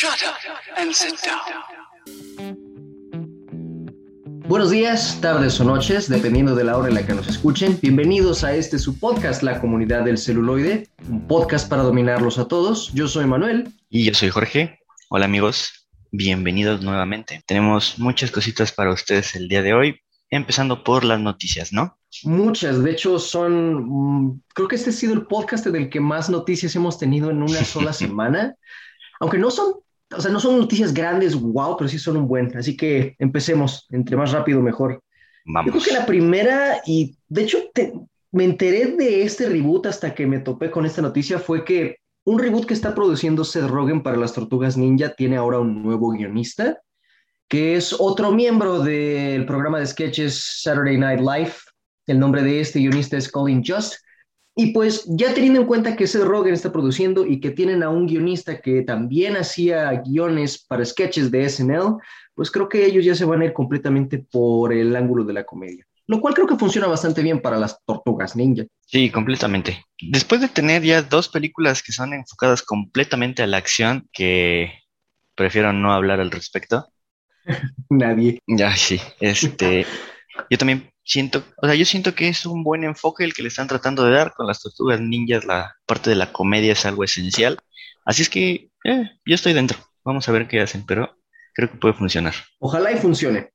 Shut up and sit down. Buenos días, tardes o noches, dependiendo de la hora en la que nos escuchen. Bienvenidos a este su podcast, La Comunidad del Celuloide, un podcast para dominarlos a todos. Yo soy Manuel. Y yo soy Jorge. Hola amigos, bienvenidos nuevamente. Tenemos muchas cositas para ustedes el día de hoy, empezando por las noticias, ¿no? Muchas, de hecho son, mm, creo que este ha sido el podcast del que más noticias hemos tenido en una sola semana, aunque no son, o sea, no son noticias grandes, wow, pero sí son un buen, así que empecemos, entre más rápido mejor. Vamos. Yo creo que la primera, y de hecho te- me enteré de este reboot hasta que me topé con esta noticia, fue que un reboot que está produciendo Seth Rogen para las Tortugas Ninja tiene ahora un nuevo guionista, que es otro miembro del programa de sketches Saturday Night Live. El nombre de este guionista es Colin Just. Y pues ya teniendo en cuenta que Seth Rogen está produciendo y que tienen a un guionista que también hacía guiones para sketches de SNL, pues creo que ellos ya se van a ir completamente por el ángulo de la comedia. Lo cual creo que funciona bastante bien para las tortugas ninja. Sí, completamente. Después de tener ya dos películas que son enfocadas completamente a la acción, que prefiero no hablar al respecto. Nadie. Ya, sí. Este, yo también siento, o sea, yo siento que es un buen enfoque el que le están tratando de dar con las tortugas ninjas. La parte de la comedia es algo esencial. Así es que, eh, yo estoy dentro. Vamos a ver qué hacen, pero creo que puede funcionar. Ojalá y funcione.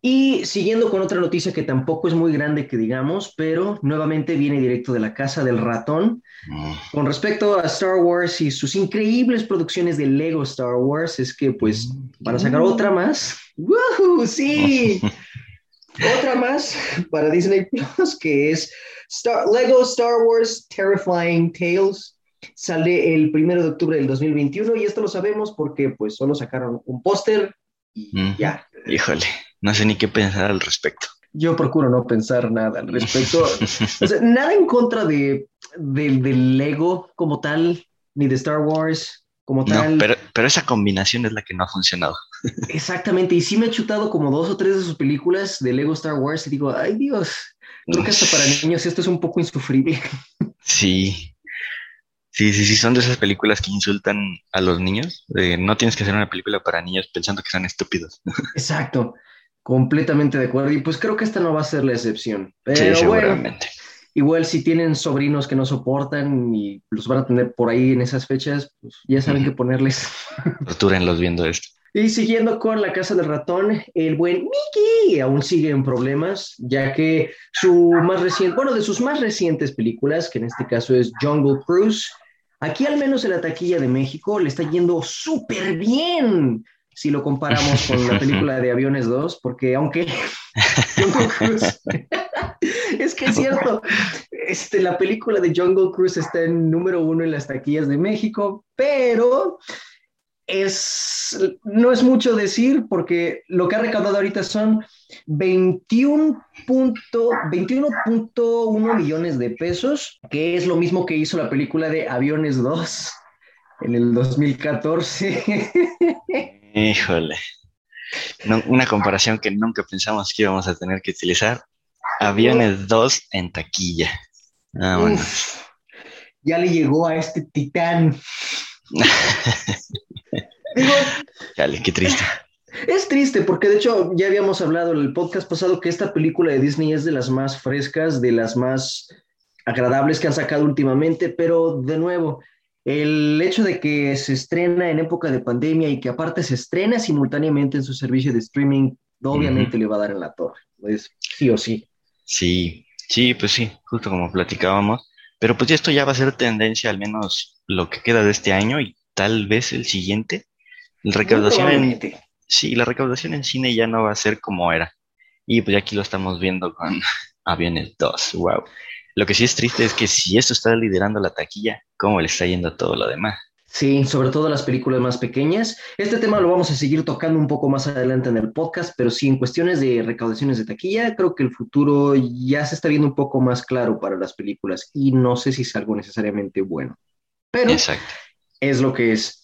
Y siguiendo con otra noticia que tampoco es muy grande que digamos, pero nuevamente viene directo de la casa del ratón. Mm. Con respecto a Star Wars y sus increíbles producciones de Lego Star Wars, es que pues van a sacar otra más. ¡Woohoo! ¡Sí! otra más para Disney Plus, que es Star- Lego Star Wars Terrifying Tales. Sale el primero de octubre del 2021 y esto lo sabemos porque pues solo sacaron un póster y ya. Híjole, no sé ni qué pensar al respecto. Yo procuro no pensar nada al respecto. O sea, nada en contra de, del Lego como tal, ni de Star Wars como No, tal. pero, pero esa combinación es la que no ha funcionado. Exactamente, y sí me he chutado como dos o tres de sus películas de Lego Star Wars y digo, ay Dios, creo que hasta para niños esto es un poco insufrible. Sí. Sí, sí, sí, son de esas películas que insultan a los niños. Eh, no tienes que hacer una película para niños pensando que son estúpidos. Exacto, completamente de acuerdo. Y pues creo que esta no va a ser la excepción. Pero sí, bueno, seguramente. igual si tienen sobrinos que no soportan y los van a tener por ahí en esas fechas, pues ya saben Ujú. qué ponerles. Tortúrenlos viendo esto. Y siguiendo con la casa del ratón, el buen Mickey aún sigue en problemas, ya que su más reciente, bueno, de sus más recientes películas, que en este caso es Jungle Cruise, aquí al menos en la taquilla de México le está yendo súper bien si lo comparamos con la película de Aviones 2, porque aunque Jungle Cruise, es que es cierto, este, la película de Jungle Cruise está en número uno en las taquillas de México, pero es, no es mucho decir porque lo que ha recaudado ahorita son 21 punto- 21.1 millones de pesos, que es lo mismo que hizo la película de Aviones 2 en el 2014. Híjole. No- una comparación que nunca pensamos que íbamos a tener que utilizar. Aviones 2 en taquilla. Ah, bueno. Uf, ya le llegó a este titán. Digo, Chale, qué triste. Es triste porque de hecho ya habíamos hablado en el podcast pasado que esta película de Disney es de las más frescas, de las más agradables que han sacado últimamente, pero de nuevo, el hecho de que se estrena en época de pandemia y que aparte se estrena simultáneamente en su servicio de streaming, obviamente le va a dar en la torre, pues sí o sí. Sí, sí, pues sí, justo como platicábamos. Pero pues esto ya va a ser tendencia, al menos lo que queda de este año y tal vez el siguiente. La recaudación en, sí, la recaudación en cine ya no va a ser como era. Y pues aquí lo estamos viendo con Aviones 2, wow. Lo que sí es triste es que si esto está liderando la taquilla, ¿cómo le está yendo a todo lo demás? Sí, sobre todo las películas más pequeñas. Este tema lo vamos a seguir tocando un poco más adelante en el podcast, pero sí, en cuestiones de recaudaciones de taquilla, creo que el futuro ya se está viendo un poco más claro para las películas y no sé si es algo necesariamente bueno, pero Exacto. es lo que es.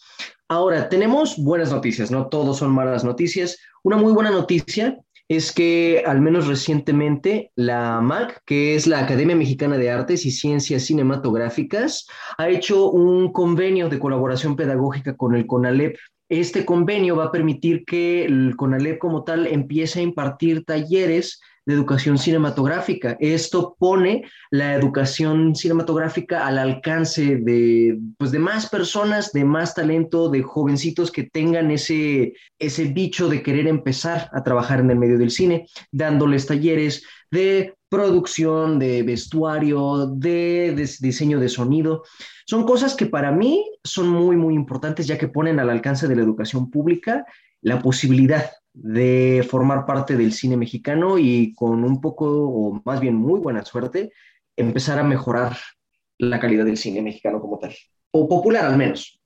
Ahora, tenemos buenas noticias, no todos son malas noticias. Una muy buena noticia es que al menos recientemente la MAC, que es la Academia Mexicana de Artes y Ciencias Cinematográficas, ha hecho un convenio de colaboración pedagógica con el CONALEP este convenio va a permitir que el CONALEP como tal empiece a impartir talleres de educación cinematográfica. Esto pone la educación cinematográfica al alcance de, pues, de más personas, de más talento, de jovencitos que tengan ese, ese bicho de querer empezar a trabajar en el medio del cine, dándoles talleres de producción, de vestuario, de, de diseño de sonido. Son cosas que para mí son muy, muy importantes, ya que ponen al alcance de la educación pública la posibilidad de formar parte del cine mexicano y con un poco, o más bien muy buena suerte, empezar a mejorar la calidad del cine mexicano como tal, o popular al menos.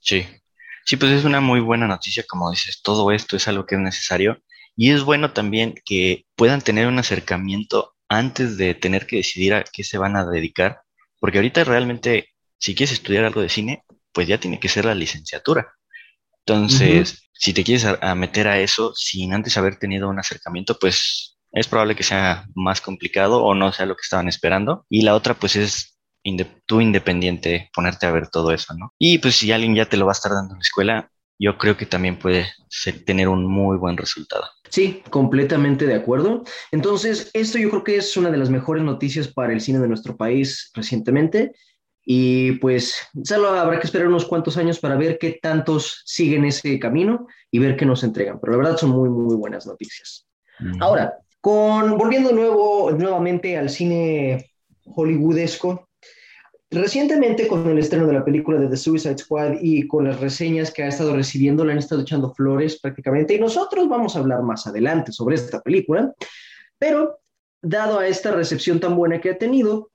Sí, sí, pues es una muy buena noticia, como dices, todo esto es algo que es necesario y es bueno también que puedan tener un acercamiento antes de tener que decidir a qué se van a dedicar, porque ahorita realmente, si quieres estudiar algo de cine, pues ya tiene que ser la licenciatura. Entonces, si te quieres a, meter a eso sin antes haber tenido un acercamiento, pues es probable que sea más complicado o no sea lo que estaban esperando. Y la otra, pues es tú independiente ponerte a ver todo eso, ¿no? Y pues si alguien ya te lo va a estar dando en la escuela, yo creo que también puede tener un muy buen resultado. Sí, completamente de acuerdo. Entonces, esto yo creo que es una de las mejores noticias para el cine de nuestro país recientemente. Y pues solo habrá que esperar unos cuantos años para ver qué tantos siguen ese camino y ver qué nos entregan. Pero la verdad son muy, muy buenas noticias. Ahora, con, volviendo nuevo, nuevamente al cine hollywoodesco, recientemente con el estreno de la película de The Suicide Squad y con las reseñas que ha estado recibiendo, le han estado echando flores prácticamente y nosotros vamos a hablar más adelante sobre esta película, pero dado a esta recepción tan buena que ha tenido,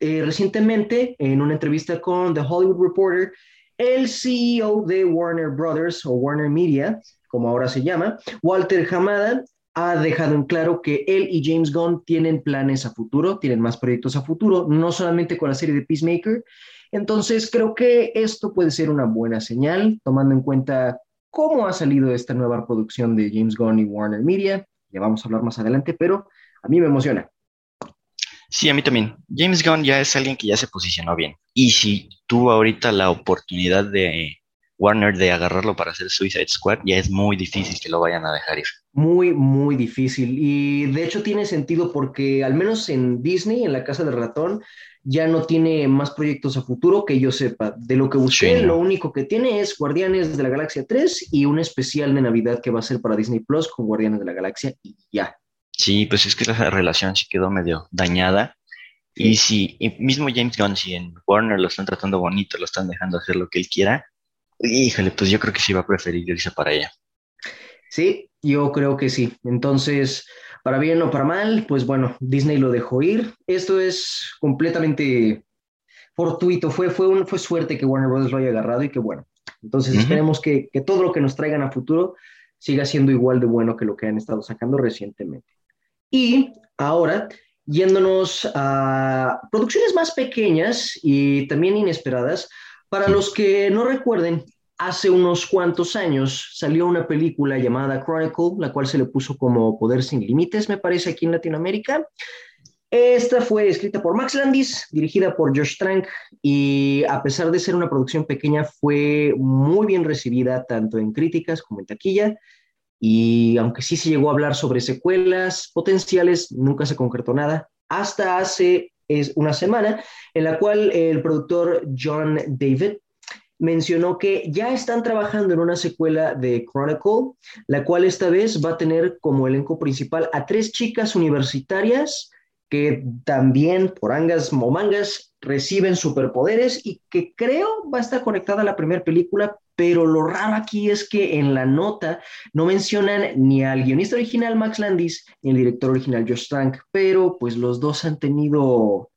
eh, recientemente, en una entrevista con The Hollywood Reporter, el CEO de Warner Brothers o Warner Media, como ahora se llama, Walter Hamada, ha dejado en claro que él y James Gunn tienen planes a futuro, tienen más proyectos a futuro, no solamente con la serie de Peacemaker. Entonces, creo que esto puede ser una buena señal, tomando en cuenta cómo ha salido esta nueva producción de James Gunn y Warner Media. Ya vamos a hablar más adelante, pero a mí me emociona. Sí, a mí también. James Gunn ya es alguien que ya se posicionó bien. Y si tuvo ahorita la oportunidad de Warner de agarrarlo para hacer Suicide Squad, ya es muy difícil que lo vayan a dejar ir. Muy, muy difícil. Y de hecho tiene sentido porque al menos en Disney, en la Casa del Ratón, ya no tiene más proyectos a futuro que yo sepa. De lo que busqué, lo único que tiene es Guardianes de la Galaxia 3 y un especial de Navidad que va a ser para Disney Plus con Guardianes de la Galaxia y ya. Sí, pues es que la relación sí quedó medio dañada. Y si mismo James Gunn, si en Warner lo están tratando bonito, lo están dejando hacer lo que él quiera, híjole, pues yo creo que sí va a preferir irse para allá. Sí, yo creo que sí. Entonces, para bien o para mal, pues bueno, Disney lo dejó ir. Esto es completamente fortuito. Fue, fue, un, fue suerte que Warner Bros. lo haya agarrado y que bueno. Entonces, esperemos que, que todo lo que nos traigan a futuro siga siendo igual de bueno que lo que han estado sacando recientemente. Y ahora, yéndonos a producciones más pequeñas y también inesperadas, para los que no recuerden, hace unos cuantos años salió una película llamada Chronicle, la cual se le puso como Poder sin Límites, me parece, aquí en Latinoamérica. Esta fue escrita por Max Landis, dirigida por Josh Trank, y a pesar de ser una producción pequeña, fue muy bien recibida tanto en críticas como en taquilla. Y aunque sí se llegó a hablar sobre secuelas potenciales, nunca se concretó nada. Hasta hace es una semana en la cual el productor John David mencionó que ya están trabajando en una secuela de Chronicle, la cual esta vez va a tener como elenco principal a tres chicas universitarias que también por angas momangas reciben superpoderes y que creo va a estar conectada a la primera película, pero lo raro aquí es que en la nota no mencionan ni al guionista original Max Landis ni al director original Josh Trank, pero pues los dos han tenido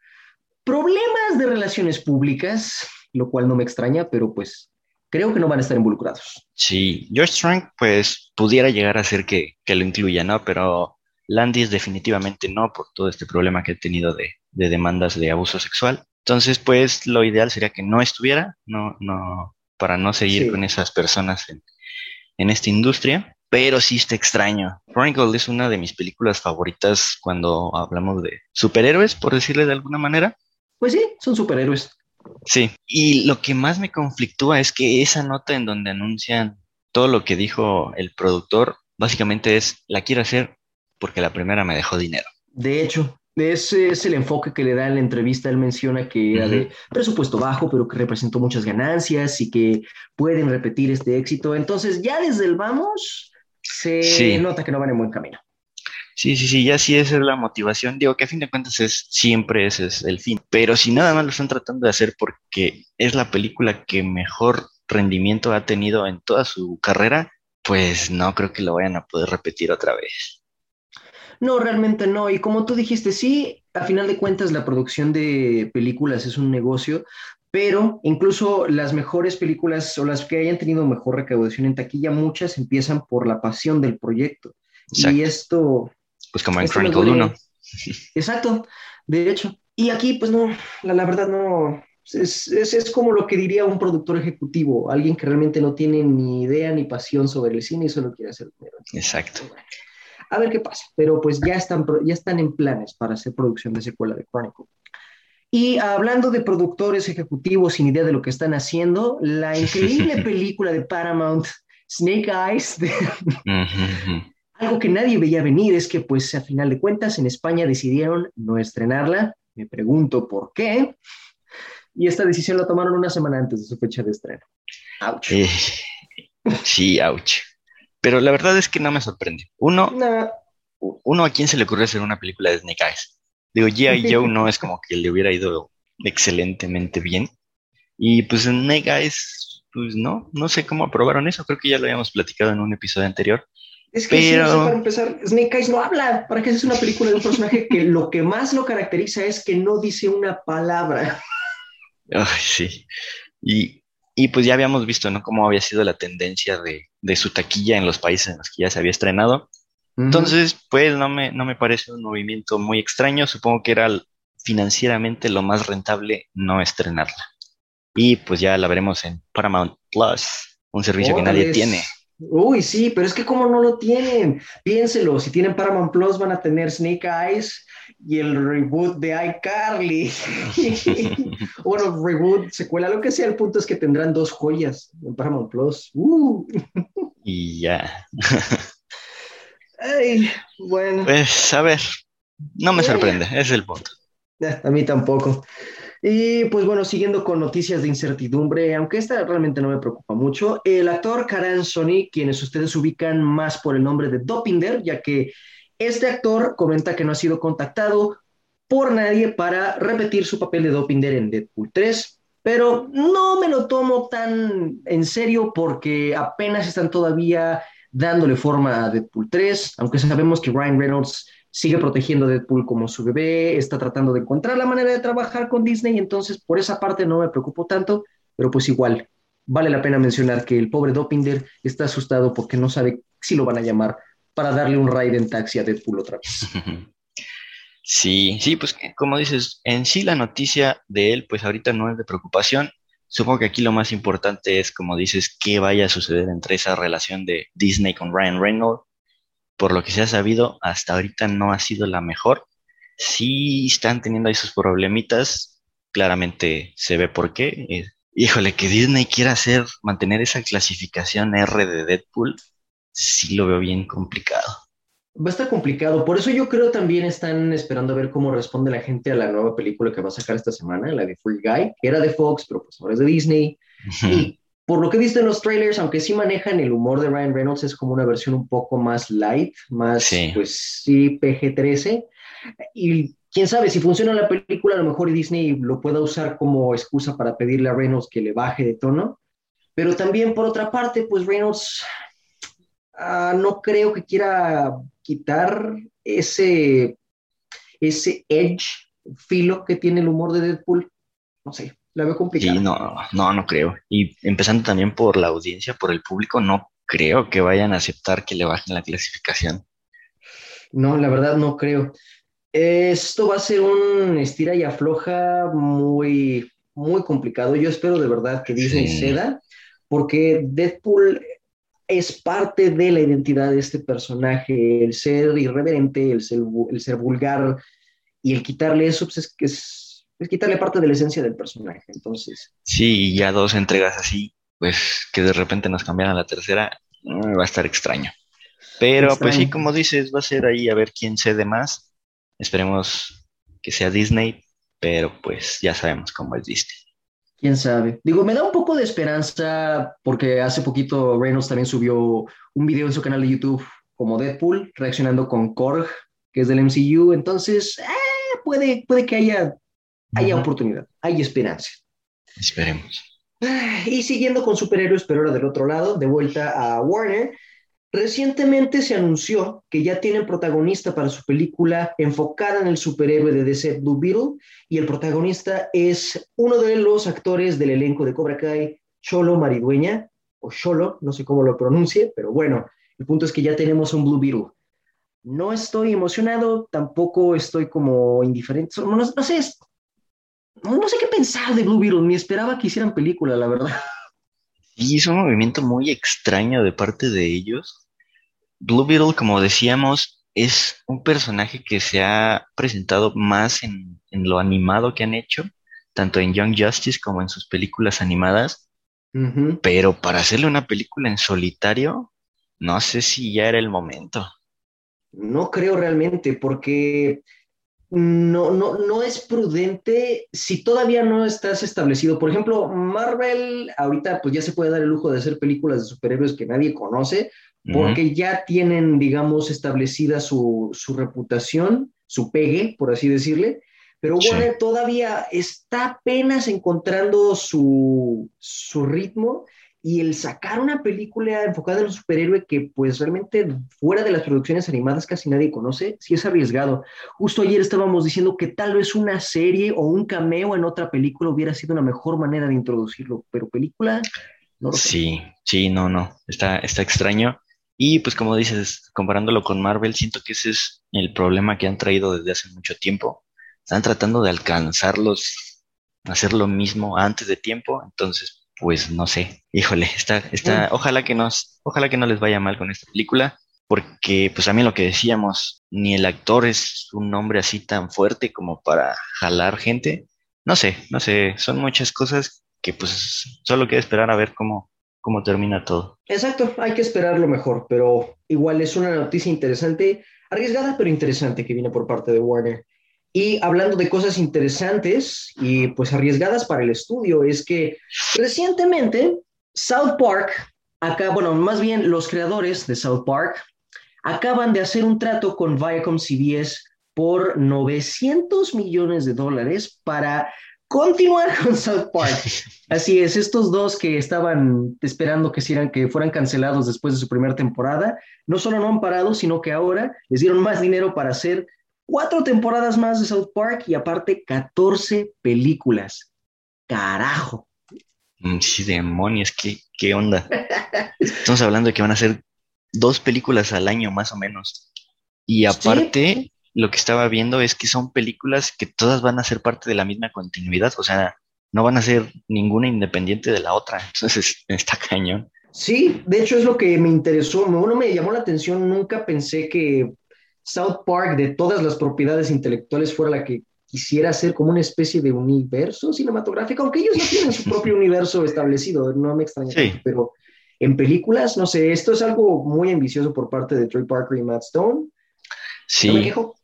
problemas de relaciones públicas, lo cual no me extraña, pero pues creo que no van a estar involucrados. Sí, Josh Trank pues pudiera llegar a ser que, que lo incluya, ¿no? Pero Landis definitivamente no por todo este problema que ha tenido de, de demandas de abuso sexual. Entonces, pues lo ideal sería que no estuviera, no, no, para no seguir con esas personas en, en, esta industria, pero sí está extraño. Chronicle es una de mis películas favoritas cuando hablamos de superhéroes, por decirle de alguna manera. Pues sí, son superhéroes. Sí, y lo que más me conflictúa es que esa nota en donde anuncian todo lo que dijo el productor, básicamente es, la quiero hacer porque la primera me dejó dinero. De hecho, ese es el enfoque que le da en la entrevista. Él menciona que era de presupuesto bajo, pero que representó muchas ganancias y que pueden repetir este éxito. Entonces, ya desde el vamos, se nota que no van en buen camino. Sí, sí, sí, ya sí esa es la motivación. Digo que a fin de cuentas es siempre ese es el fin. Pero si nada más lo están tratando de hacer porque es la película que mejor rendimiento ha tenido en toda su carrera, pues no creo que lo vayan a poder repetir otra vez. No, realmente no. Y como tú dijiste, sí, a final de cuentas la producción de películas es un negocio, pero incluso las mejores películas o las que hayan tenido mejor recaudación en taquilla, muchas empiezan por la pasión del proyecto. Y esto... Pues como en Chronicle 1. Exacto, de hecho. Y aquí, pues no, la, verdad no, es, es, como lo que diría un productor ejecutivo, alguien que realmente no tiene ni idea ni pasión sobre el cine y solo quiere hacer dinero. Exacto a ver qué pasa, pero pues ya están, ya están en planes para hacer producción de secuela de Chronicle. Y hablando de productores ejecutivos sin idea de lo que están haciendo, la increíble película de Paramount, Snake Eyes, algo que nadie veía venir es que pues a final de cuentas en España decidieron no estrenarla, me pregunto por qué, y esta decisión la tomaron una semana antes de su fecha de estreno. Ouch. Eh, sí, ouch. Pero la verdad es que no me sorprende. Uno, uno a quién se le ocurre hacer una película de Snake Eyes. Digo, G.I. Joe no es como que le hubiera ido excelentemente bien. Y pues Snake Eyes, pues no, no sé cómo aprobaron eso. Creo que ya lo habíamos platicado en un episodio anterior. Es que pero... sí, para empezar, Snake Eyes no habla. ¿Para qué es una película de un personaje que lo que más lo caracteriza es que no dice una palabra? Ay, sí. Y y pues ya habíamos visto, ¿no? Cómo había sido la tendencia de, su taquilla en los países en los que ya se había estrenado. Entonces, pues no me, no me parece un movimiento muy extraño. Supongo que era financieramente lo más rentable no estrenarla. Y pues ya la veremos en Paramount Plus, un servicio que nadie tiene. Uy, sí, pero es que como no lo tienen, piénselo, si tienen Paramount Plus van a tener Snake Eyes y el reboot de iCarly. bueno, reboot, secuela, lo que sea, el punto es que tendrán dos joyas en Paramount Plus. Uh. y ya. Ay, bueno. Pues a ver, no me sorprende, ese es el punto. A mí tampoco. Y pues bueno, siguiendo con noticias de incertidumbre, aunque esta realmente no me preocupa mucho, el actor Karan Sony, quienes ustedes ubican más por el nombre de Dopinder, ya que este actor comenta que no ha sido contactado por nadie para repetir su papel de Dopinder en Deadpool 3, pero no me lo tomo tan en serio porque apenas están todavía dándole forma a Deadpool 3, aunque sabemos que Ryan Reynolds sigue protegiendo a Deadpool como su bebé, está tratando de encontrar la manera de trabajar con Disney, entonces por esa parte no me preocupo tanto, pero pues igual, vale la pena mencionar que el pobre Dopinder está asustado porque no sabe si lo van a llamar para darle un ride en taxi a Deadpool otra vez. Sí, sí, pues como dices, en sí la noticia de él, pues ahorita no es de preocupación. Supongo que aquí lo más importante es, como dices, qué vaya a suceder entre esa relación de Disney con Ryan Reynolds por lo que se ha sabido, hasta ahorita no ha sido la mejor. Sí están teniendo ahí sus problemitas, claramente se ve por qué. Eh, híjole, que Disney quiera hacer, mantener esa clasificación R de Deadpool, sí lo veo bien complicado. Va a estar complicado, por eso yo creo también están esperando a ver cómo responde la gente a la nueva película que va a sacar esta semana, la de Free Guy, que era de Fox, pero pues ahora es de Disney. y por lo que he visto en los trailers, aunque sí manejan el humor de Ryan Reynolds, es como una versión un poco más light, más, pues sí, PG-13. Y quién sabe, si funciona la película, a lo mejor Disney lo pueda usar como excusa para pedirle a Reynolds que le baje de tono. Pero también, por otra parte, pues Reynolds ah, no creo que quiera quitar ese, ese edge, filo que tiene el humor de Deadpool. No sé, la veo complicada. Sí, no, no, no creo. Y empezando también por la audiencia, por el público, no creo que vayan a aceptar que le bajen la clasificación. No, la verdad no creo. Esto va a ser un estira y afloja muy, muy complicado. Yo espero de verdad que Disney ceda, porque Deadpool es parte de la identidad de este personaje, el ser irreverente, el ser, el ser vulgar, y el quitarle eso pues es que es es quitarle parte de la esencia del personaje. Entonces. Sí, y ya dos entregas así, pues que de repente nos cambiaran la tercera, mm, va a estar extraño. Pero pues sí, como dices, va a ser ahí a ver quién cede más. Esperemos que sea Disney, pero pues ya sabemos cómo es Disney. Quién sabe. Digo, me da un poco de esperanza porque hace poquito Reynolds también subió un video en su canal de YouTube como Deadpool, reaccionando con Korg, que es del MCU. Entonces, eh, puede, puede que haya, haya oportunidad, hay esperanza. Esperemos. Y siguiendo con superhéroes, pero ahora del otro lado, de vuelta a Warner, Recientemente se anunció que ya tienen protagonista para su película enfocada en el superhéroe de DC Blue Beetle y el protagonista es uno de los actores del elenco de Cobra Kai, Cholo Maridueña, o Cholo, no sé cómo lo pronuncie, pero bueno, el punto es que ya tenemos un Blue Beetle. No estoy emocionado, tampoco estoy como indiferente, no, sé, no, sé qué pensar de Blue Beetle, ni esperaba que hicieran película, la verdad. Y es un movimiento muy extraño de parte de ellos, Blue Beetle, como decíamos, es un personaje que se ha presentado más en, lo animado que han hecho, tanto en Young Justice como en sus películas animadas. Pero para hacerle una película en solitario, no sé si ya era el momento. No creo realmente, porque no, no, no es prudente si todavía no estás establecido. Por ejemplo, Marvel ahorita pues ya se puede dar el lujo de hacer películas de superhéroes que nadie conoce, porque ya tienen, digamos, establecida su, reputación, su pegue, por así decirle, pero Warner todavía está apenas encontrando su, ritmo y el sacar una película enfocada en un superhéroe que pues realmente fuera de las producciones animadas casi nadie conoce, sí es arriesgado. Justo ayer estábamos diciendo que tal vez una serie o un cameo en otra película hubiera sido una mejor manera de introducirlo, pero película... No sí, sí, no, no, está, está extraño. Y pues como dices, comparándolo con Marvel, siento que ese es el problema que han traído desde hace mucho tiempo. Están tratando de alcanzarlos, hacer lo mismo antes de tiempo, entonces pues no sé. Híjole, está, está, ojalá que nos, ojalá que no les vaya mal con esta película, porque pues a mí lo que decíamos, ni el actor es un nombre así tan fuerte como para jalar gente. No sé, no sé, son muchas cosas que pues solo queda esperar a ver cómo, cómo termina todo. Exacto, hay que esperar lo mejor, pero igual es una noticia interesante, arriesgada pero interesante que viene por parte de Warner. Y hablando de cosas interesantes y pues arriesgadas para el estudio, es que recientemente South Park, acá, bueno, más bien los creadores de South Park, acaban de hacer un trato con Viacom CBS por 900 millones de dólares para continuar con South Park. Así es, estos dos que estaban esperando que, que fueran cancelados después de su primera temporada, no solo no han parado, sino que ahora les dieron más dinero para hacer cuatro temporadas más de South Park y aparte 14 películas. Carajo. Mm, sí, demonios, ¿qué, qué onda? Estamos hablando de que van a ser dos películas al año más o menos. Y aparte, lo que estaba viendo es que son películas que todas van a ser parte de la misma continuidad, o sea, no van a ser ninguna independiente de la otra, entonces está cañón. Sí, de hecho es lo que me interesó, uno me llamó la atención, nunca pensé que South Park de todas las propiedades intelectuales fuera la que quisiera ser como una especie de universo cinematográfico, aunque ellos no tienen su propio universo establecido, no me extraña, pero en películas, no sé, esto es algo muy ambicioso por parte de Troy Parker y Matt Stone. Sí. me quejo?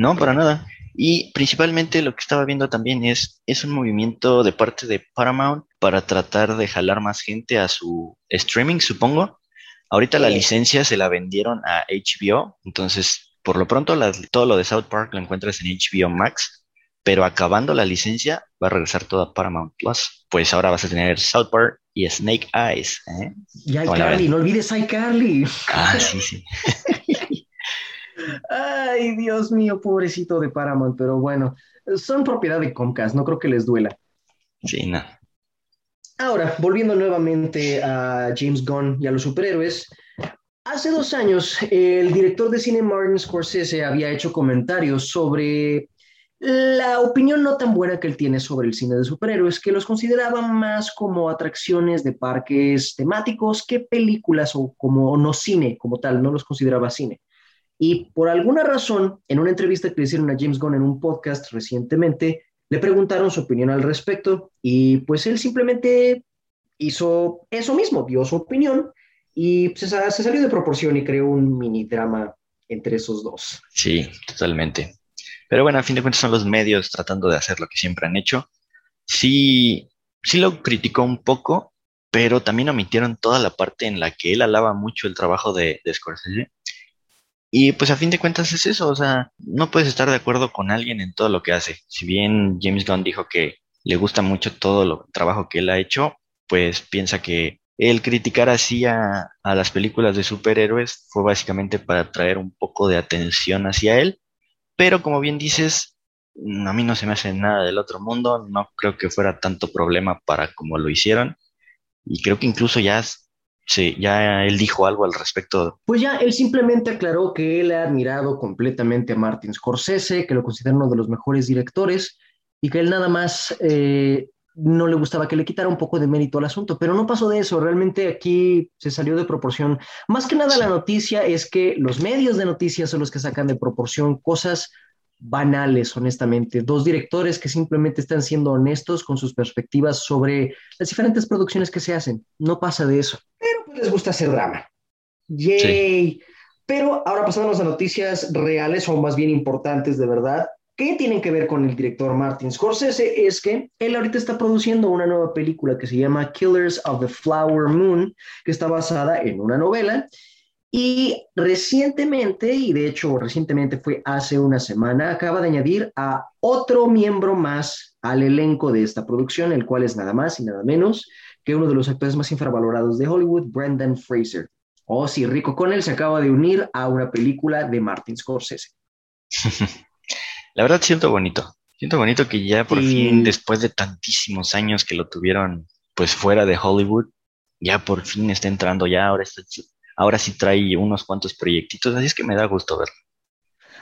No, para nada. Y principalmente lo que estaba viendo también es, es un movimiento de parte de Paramount para tratar de jalar más gente a su streaming, supongo. Ahorita la licencia se la vendieron a HBO, entonces por lo pronto todo lo de South Park lo encuentras en HBO Max, pero acabando la licencia va a regresar todo a Paramount Plus. Pues ahora vas a tener South Park y Snake Eyes. ¿eh? Y iCarly, no olvides iCarly. Ah, sí, sí. Ay, Dios mío, pobrecito de Paramount, pero bueno, son propiedad de Comcast, no creo que les duela. Sí, no. Ahora, volviendo nuevamente a James Gunn y a los superhéroes, hace dos años el director de cine Martin Scorsese había hecho comentarios sobre la opinión no tan buena que él tiene sobre el cine de superhéroes, que los consideraba más como atracciones de parques temáticos que películas o como no cine como tal, no los consideraba cine. Y por alguna razón, en una entrevista que le hicieron a James Gunn en un podcast recientemente, le preguntaron su opinión al respecto y pues él simplemente hizo eso mismo, dio su opinión y se, se salió de proporción y creó un mini drama entre esos dos. Sí, totalmente. Pero bueno, a fin de cuentas son los medios tratando de hacer lo que siempre han hecho. Sí, sí lo criticó un poco, pero también omitieron toda la parte en la que él alaba mucho el trabajo de, de Scorsese. Y pues a fin de cuentas es eso, o sea, no puedes estar de acuerdo con alguien en todo lo que hace. Si bien James Gunn dijo que le gusta mucho todo el trabajo que él ha hecho, pues piensa que el criticar así a, a las películas de superhéroes fue básicamente para traer un poco de atención hacia él pero como bien dices, mm, a mí no se me hace nada del otro mundo, no creo que fuera tanto problema para como lo hicieron. Y creo que incluso ya, se, ya él dijo algo al respecto. Pues ya, él simplemente aclaró que él ha admirado completamente a Martin Scorsese, que lo considera uno de los mejores directores y que él nada más eh, no le gustaba que le quitara un poco de mérito al asunto, pero no pasó de eso, realmente aquí se salió de proporción. Más que nada la noticia es que los medios de noticias son los que sacan de proporción cosas banales, honestamente. Dos directores que simplemente están siendo honestos con sus perspectivas sobre las diferentes producciones que se hacen. No pasa de eso. Pues les gusta hacer drama. Yay. Pero ahora pasamos a noticias reales o más bien importantes de verdad. ¿Qué tienen que ver con el director Martin Scorsese? Es que él ahorita está produciendo una nueva película que se llama Killers of the Flower Moon, que está basada en una novela. Y recientemente, y de hecho recientemente fue hace una semana, acaba de añadir a otro miembro más al elenco de esta producción, el cual es nada más y nada menos que uno de los actores más infravalorados de Hollywood, Brendan Fraser. Oh, sí, Rico Connell se acaba de unir a una película de Martin Scorsese. La verdad siento bonito. Siento bonito que ya por fin, después de tantísimos años que lo tuvieron pues fuera de Hollywood, ya por fin está entrando, ya ahora, ahora sí trae unos cuantos proyectitos, así es que me da gusto verlo.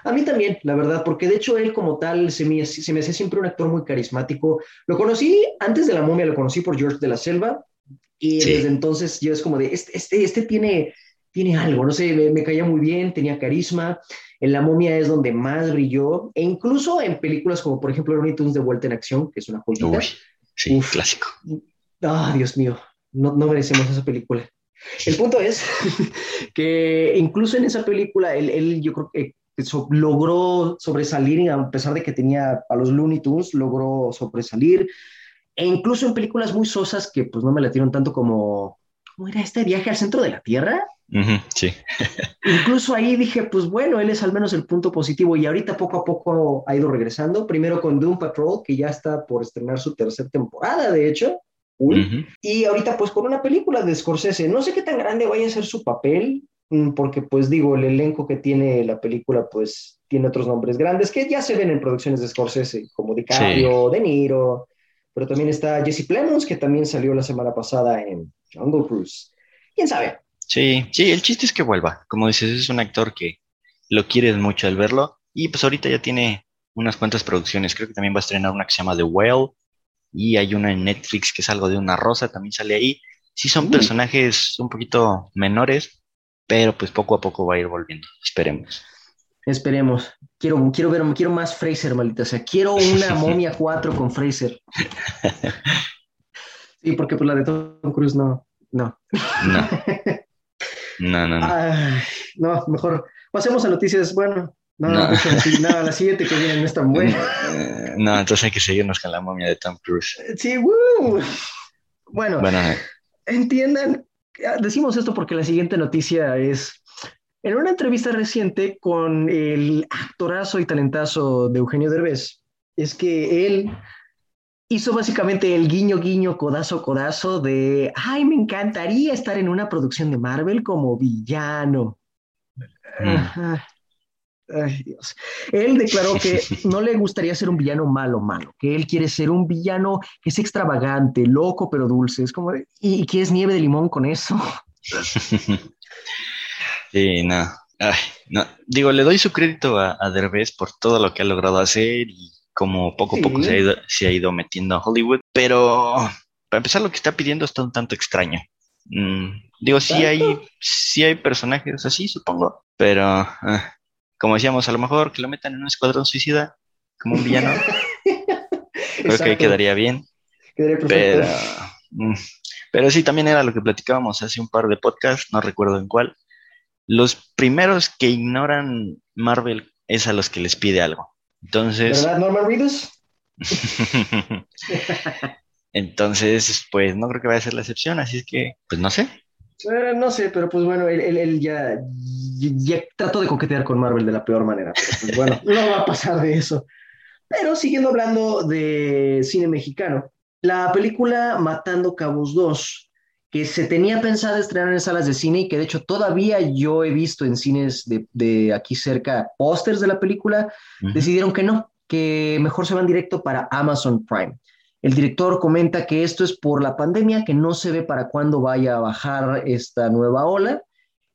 A mí también, la verdad, porque de hecho él como tal se me, se me hace siempre un actor muy carismático. Lo conocí antes de la momia, lo conocí por George de la Selva y desde entonces yo es como de, este, este, este tiene, tiene algo, no sé, me, me, caía muy bien, tenía carisma. En La momia es donde más brilló, e incluso en películas como por ejemplo Looney Tunes de Vuelta en Acción, que es una joyita. sí, clásico. Ah, Dios mío, no, no merecemos esa película. El punto es que incluso en esa película, él, él yo creo que logró sobresalir, a pesar de que tenía a los Looney Tunes, logró sobresalir. E incluso en películas muy sosas que pues no me la latieron tanto como, ¿cómo era este viaje al centro de la Tierra? sí. Incluso ahí dije, pues bueno, él es al menos el punto positivo y ahorita poco a poco ha ido regresando. Primero con Doom Patrol, que ya está por estrenar su tercera temporada, de hecho. Y ahorita pues con una película de Scorsese. No sé qué tan grande vaya a ser su papel, porque pues digo, el elenco que tiene la película pues tiene otros nombres grandes que ya se ven en producciones de Scorsese, como DiCaprio, De Niro, pero también está Jesse Plemons, que también salió la semana pasada en Jungle Cruise. ¿Quién sabe? Sí, sí, el chiste es que vuelva. Como dices, es un actor que lo quieres mucho al verlo. Y pues ahorita ya tiene unas cuantas producciones. Creo que también va a estrenar una que se llama The Whale. Y hay una en Netflix que es algo de una rosa, también sale ahí. Sí, son personajes un poquito menores, pero pues poco a poco va a ir volviendo. Esperemos. Esperemos. Quiero, quiero ver, quiero más Fraser, maldita. O sea, quiero una momia 4 con Fraser. Sí, porque pues la de Tom Cruise no. No. No. No, no, no. no, mejor pasemos a noticias. Bueno, no, no. nada, la siguiente que viene no es tan buena. Eh, no, entonces hay que seguirnos con la momia de Tom Cruise. Sí, woo. Bueno, bueno, entiendan, decimos esto porque la siguiente noticia es en una entrevista reciente con el actorazo y talentazo de Eugenio Derbez, es que él hizo básicamente el guiño, guiño, codazo, codazo de, ay, me encantaría estar en una producción de Marvel como villano. Mm. Ay, Dios. Él declaró que no le gustaría ser un villano malo, malo, que él quiere ser un villano que es extravagante, loco, pero dulce. Es como, ¿y, qué es nieve de limón con eso? Sí, no. no. Digo, le doy su crédito a, a Derbez por todo lo que ha logrado hacer y como poco a poco se ha, ido, se ha ido metiendo a Hollywood, pero para empezar lo que está pidiendo está un tanto extraño. Mm, digo, sí hay, sí hay personajes así, supongo, pero ah, como decíamos, a lo mejor que lo metan en un escuadrón suicida como un villano. Creo que quedaría bien. Quedaría perfecto. Pero, mm, pero sí, también era lo que platicábamos hace un par de podcasts, no recuerdo en cuál. Los primeros que ignoran Marvel es a los que les pide algo. Entonces. ¿Verdad, Norman Reedus? Entonces, pues no creo que vaya a ser la excepción, así es que, pues no sé. Eh, no sé, pero pues bueno, él, él- él ya, ya trató de coquetear con Marvel de la peor manera. Pero pues bueno, no va a pasar de eso. Pero siguiendo hablando de cine mexicano, la película Matando Cabos 2, que se tenía pensada estrenar en salas de cine y que de hecho todavía yo he visto en cines de, de aquí cerca pósters de la película, decidieron que no, que mejor se van directo para Amazon Prime. El director comenta que esto es por la pandemia, que no se ve para cuándo vaya a bajar esta nueva ola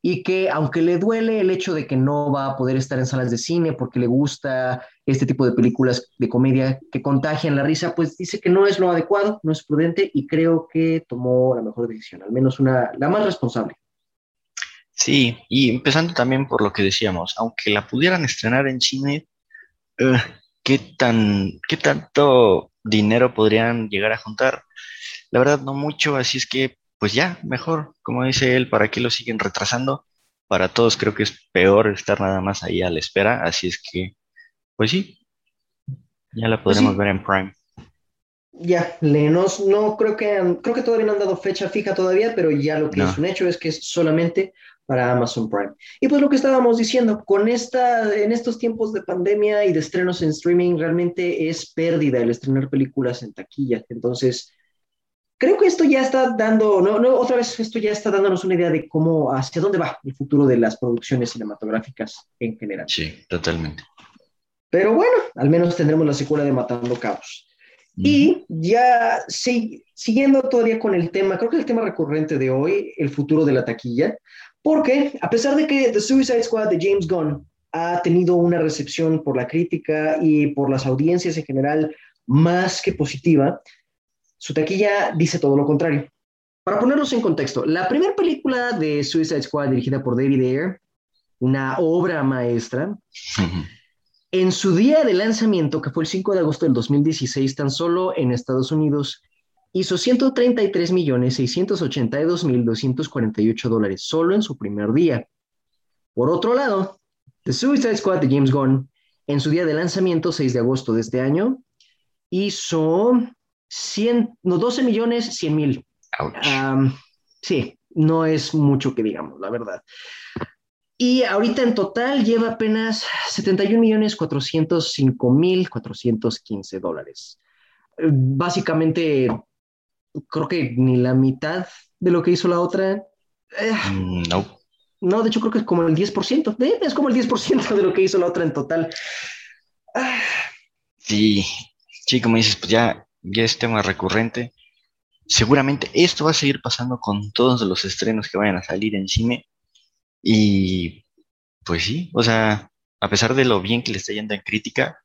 y que aunque le duele el hecho de que no va a poder estar en salas de cine porque le gusta este tipo de películas de comedia que contagian la risa, pues dice que no es lo adecuado, no es prudente y creo que tomó la mejor decisión, al menos una, la más responsable. Sí, y empezando también por lo que decíamos, aunque la pudieran estrenar en cine, eh, ¿qué tan, qué tanto dinero podrían llegar a juntar? La verdad, no mucho, así es que, pues ya, mejor, como dice él, ¿para qué lo siguen retrasando? Para todos creo que es peor estar nada más ahí a la espera, así es que, pues sí, ya la Pues podremos sí. ver en Prime. Ya, le, no, creo que creo que todavía no han dado fecha fija todavía, pero ya lo que No. es un hecho es que es solamente para Amazon Prime. Y pues lo que estábamos diciendo, con esta, en estos tiempos de pandemia y de estrenos en streaming, realmente es pérdida el estrenar películas en taquilla. Entonces, creo que esto ya está dando, no, no, otra vez esto ya está dándonos una idea de cómo, hacia dónde va el futuro de las producciones cinematográficas en general. Sí, totalmente. Pero bueno, al menos tendremos la secuela de Matando Cabos. Y ya sí, siguiendo todavía con el tema, creo que el tema recurrente de hoy, el futuro de la taquilla, porque a pesar de que The Suicide Squad de James Gunn ha tenido una recepción por la crítica y por las audiencias en general más que positiva, su taquilla dice todo lo contrario. Para ponernos en contexto, la primera película de Suicide Squad dirigida por David Ayer, una obra maestra, en su día de lanzamiento, que fue el 5 de agosto del 2016, tan solo en Estados Unidos, hizo 133 millones 682 mil 248 dólares solo en su primer día. Por otro lado, The Suicide Squad de James Gunn, en su día de lanzamiento, 6 de agosto de este año, hizo 100, no, 12 millones 100 mil. Am, sí, no es mucho que digamos, la verdad. Y ahorita en total lleva apenas 71 millones 405 mil 415 dólares. Básicamente, creo que ni la mitad de lo que hizo la otra. Eh, Mm, no. no, de hecho creo que es como el 10%. Eh, es como el 10% de lo que hizo la otra en total. Ah, Sí, sí, como dices, pues ya, ya es tema recurrente. Seguramente esto va a seguir pasando con todos los estrenos que vayan a salir en cine. Y pues sí, o sea, a pesar de lo bien que le está yendo en crítica,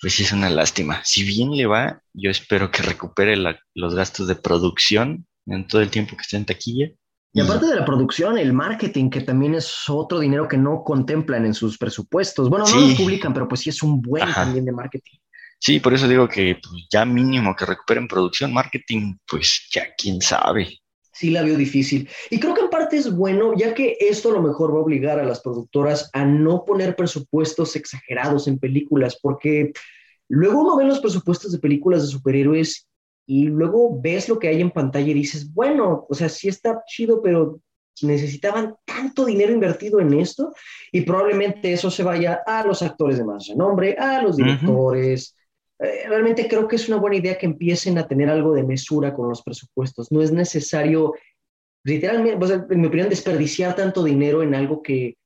pues sí es una lástima. Si bien le va, yo espero que recupere la- los gastos de producción en todo el tiempo que esté en taquilla. Y aparte de la producción, el marketing, que también es otro dinero que no contemplan en sus presupuestos. Bueno, no Sí. lo publican, pero pues sí es un buen Ajá. también de marketing. Sí, por eso digo que pues, ya mínimo que recuperen producción, marketing, pues ya quién sabe. Sí la veo difícil. Y creo que en parte es bueno, ya que esto a lo mejor va a obligar a las productoras a no poner presupuestos exagerados en películas, porque luego uno ve los presupuestos de películas de superhéroes y luego ves lo que hay en pantalla y dices, bueno, o sea, sí está chido, pero necesitaban tanto dinero invertido en esto y probablemente eso se vaya a los actores de más renombre, a los directores. Eh, realmente creo que es una buena idea que empiecen a tener algo de mesura con los presupuestos. No es necesario, literalmente, o sea, en mi opinión, desperdiciar tanto dinero en algo que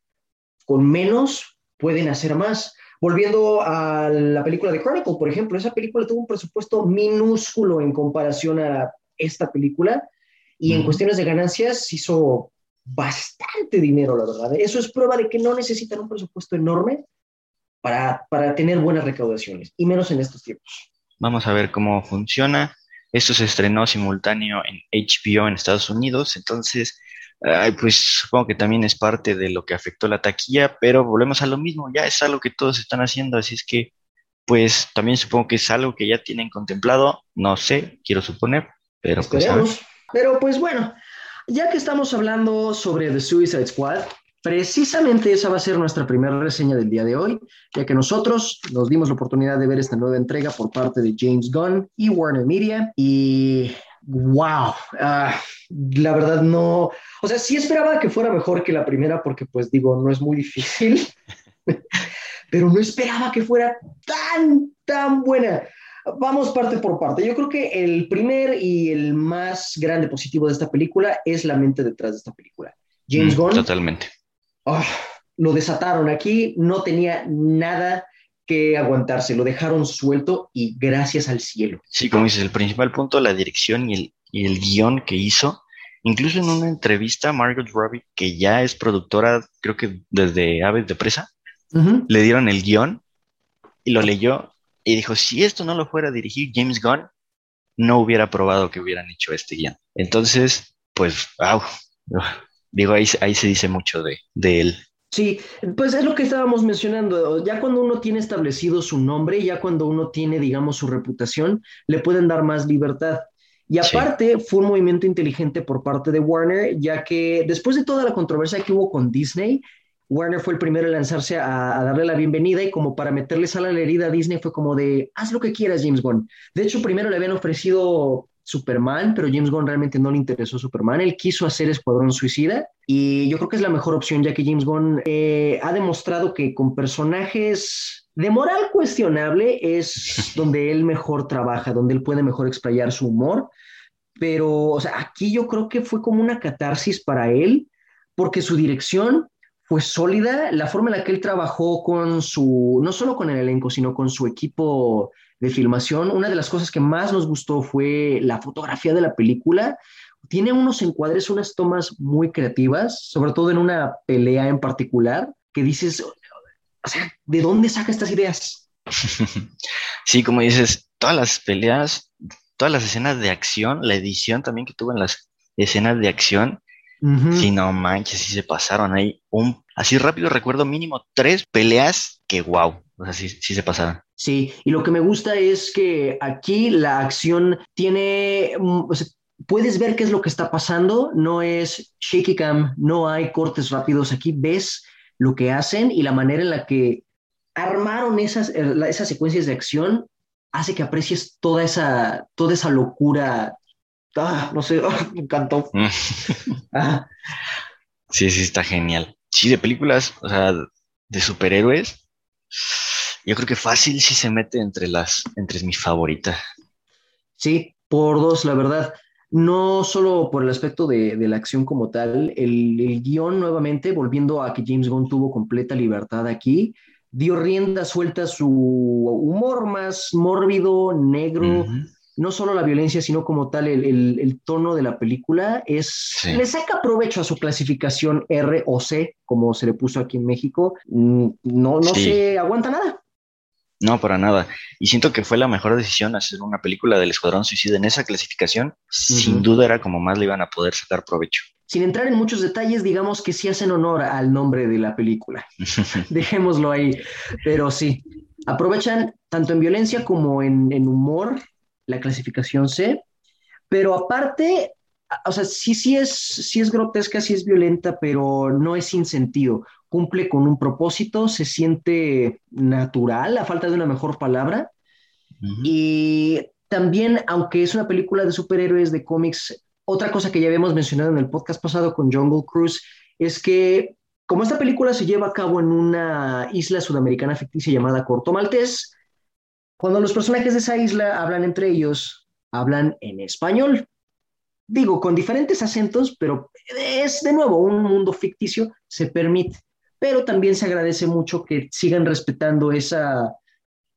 con menos pueden hacer más. Volviendo a la película de Chronicle, por ejemplo, esa película tuvo un presupuesto minúsculo en comparación a esta película y en cuestiones de ganancias hizo bastante dinero, la verdad. Eso es prueba de que no necesitan un presupuesto enorme para, para tener buenas recaudaciones, y menos en estos tiempos. Vamos a ver cómo funciona. Esto se estrenó simultáneo en HBO en Estados Unidos, entonces, ay, pues supongo que también es parte de lo que afectó la taquilla, pero volvemos a lo mismo, ya es algo que todos están haciendo, así es que, pues también supongo que es algo que ya tienen contemplado, no sé, quiero suponer, pero pues Pero pues bueno, ya que estamos hablando sobre The Suicide Squad, precisamente esa va a ser nuestra primera reseña del día de hoy, ya que nosotros nos dimos la oportunidad de ver esta nueva entrega por parte de James Gunn y Warner Media y wow, ah, la verdad no, o sea, sí esperaba que fuera mejor que la primera porque pues digo, no es muy difícil, pero no esperaba que fuera tan, tan buena. Vamos parte por parte. Yo creo que el primer y el más grande positivo de esta película es la mente detrás de esta película. James mm, Gunn. Totalmente. Ah, lo desataron aquí, no tenía nada que aguantarse, lo dejaron suelto y gracias al cielo. Sí, como dices, el principal punto, la dirección y el, y el guion que hizo. Incluso en una entrevista, Margaret Robbie, que ya es productora, creo que desde Aves de Presa, le dieron el guion y lo leyó y dijo, si esto no lo fuera a dirigir James Gunn, no hubiera probado que hubieran hecho este guion. Entonces, pues, wow. Digo, ahí, ahí se dice mucho de, de él. Sí, pues es lo que estábamos mencionando. Ya cuando uno tiene establecido su nombre, ya cuando uno tiene, digamos, su reputación, le pueden dar más libertad. Y aparte, fue un movimiento inteligente por parte de Warner, ya que después de toda la controversia que hubo con Disney, Warner fue el primero en lanzarse a, darle la bienvenida y como para meterle sal a la herida a Disney fue como de, haz lo que quieras, James Gunn. De hecho, primero le habían ofrecido Superman, pero James Gunn realmente no le interesó Superman. Él quiso hacer Escuadrón Suicida y yo creo que es la mejor opción ya que James Gunn eh, ha demostrado que con personajes de moral cuestionable es donde él mejor trabaja, donde él puede mejor explayar su humor. Pero, o sea, aquí yo creo que fue como una catarsis para él porque su dirección fue sólida, la forma en la que él trabajó con su, no solo con el elenco, sino con su equipo de filmación. Una de las cosas que más nos gustó fue la fotografía de la película. Tiene unos encuadres, unas tomas muy creativas, sobre todo en una pelea en particular, que dices, o sea, ¿de dónde saca estas ideas? Sí, como dices, todas las peleas, todas las escenas de acción, la edición también que tuvo en las escenas de acción, si no manches, sí se pasaron ahí. Un, así rápido recuerdo mínimo tres peleas que wow. O sea, sí, sí se pasaron. Sí, y lo que me gusta es que aquí la acción tiene, mm, puedes ver qué es lo que está pasando, no es shaky cam, no hay cortes rápidos, aquí ves lo que hacen y la manera en la que armaron esas, eh, esas secuencias de acción hace que aprecies toda esa, toda esa locura ah, no sé, me encantó. Mm. Ah. Sí, sí, está genial. Sí, de películas, o sea, de superhéroes, yo creo que fácil sí se mete entre las, entre mis favoritas. Sí, por dos, la verdad. No solo por el aspecto de, la acción como tal, el, guion nuevamente, volviendo a que James Gunn tuvo completa libertad aquí, dio rienda suelta a su humor más mórbido, negro, no solo la violencia, sino como tal el, tono de la película, es, le saca provecho a su clasificación R o C, como se le puso aquí en México, mm, no, no se aguanta nada. No, para nada. Y siento que fue la mejor decisión hacer una película del Escuadrón Suicida en esa clasificación. Sin duda era como más le iban a poder sacar provecho. Sin entrar en muchos detalles, digamos que sí hacen honor al nombre de la película. Dejémoslo ahí. Pero sí, aprovechan tanto en violencia como en, en humor la clasificación C, pero aparte, o sea, sí, sí es, sí es grotesca, sí es violenta, pero no es sin sentido. Cumple con un propósito, se siente natural, a falta de una mejor palabra. Y también, aunque es una película de superhéroes, de cómics, otra cosa que ya habíamos mencionado en el podcast pasado con Jungle Cruise es que como esta película se lleva a cabo en una isla sudamericana ficticia llamada Corto Maltés, cuando los personajes de esa isla hablan entre ellos, hablan en español. Digo, con diferentes acentos, pero es de nuevo un mundo ficticio, se permite. Pero también se agradece mucho que sigan respetando esa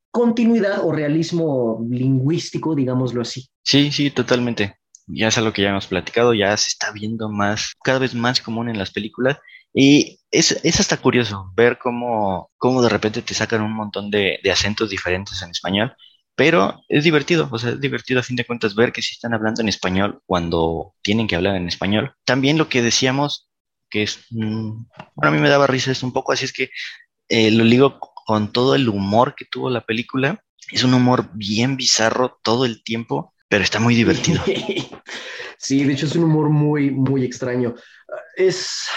continuidad o realismo lingüístico, digámoslo así. Sí, sí, totalmente. Ya es algo que ya hemos platicado, ya se está viendo más, cada vez más común en las películas y es, es hasta curioso ver cómo, cómo de repente te sacan un montón de, de acentos diferentes en español, pero es divertido, o sea, es divertido a fin de cuentas ver que si están hablando en español cuando tienen que hablar en español. También lo que decíamos, que es, mm, bueno, a mí me daba risa es un poco, así es que eh, lo ligo con todo el humor que tuvo la película. Es un humor bien bizarro todo el tiempo, pero está muy divertido. Sí, de hecho es un humor muy, muy extraño. Es,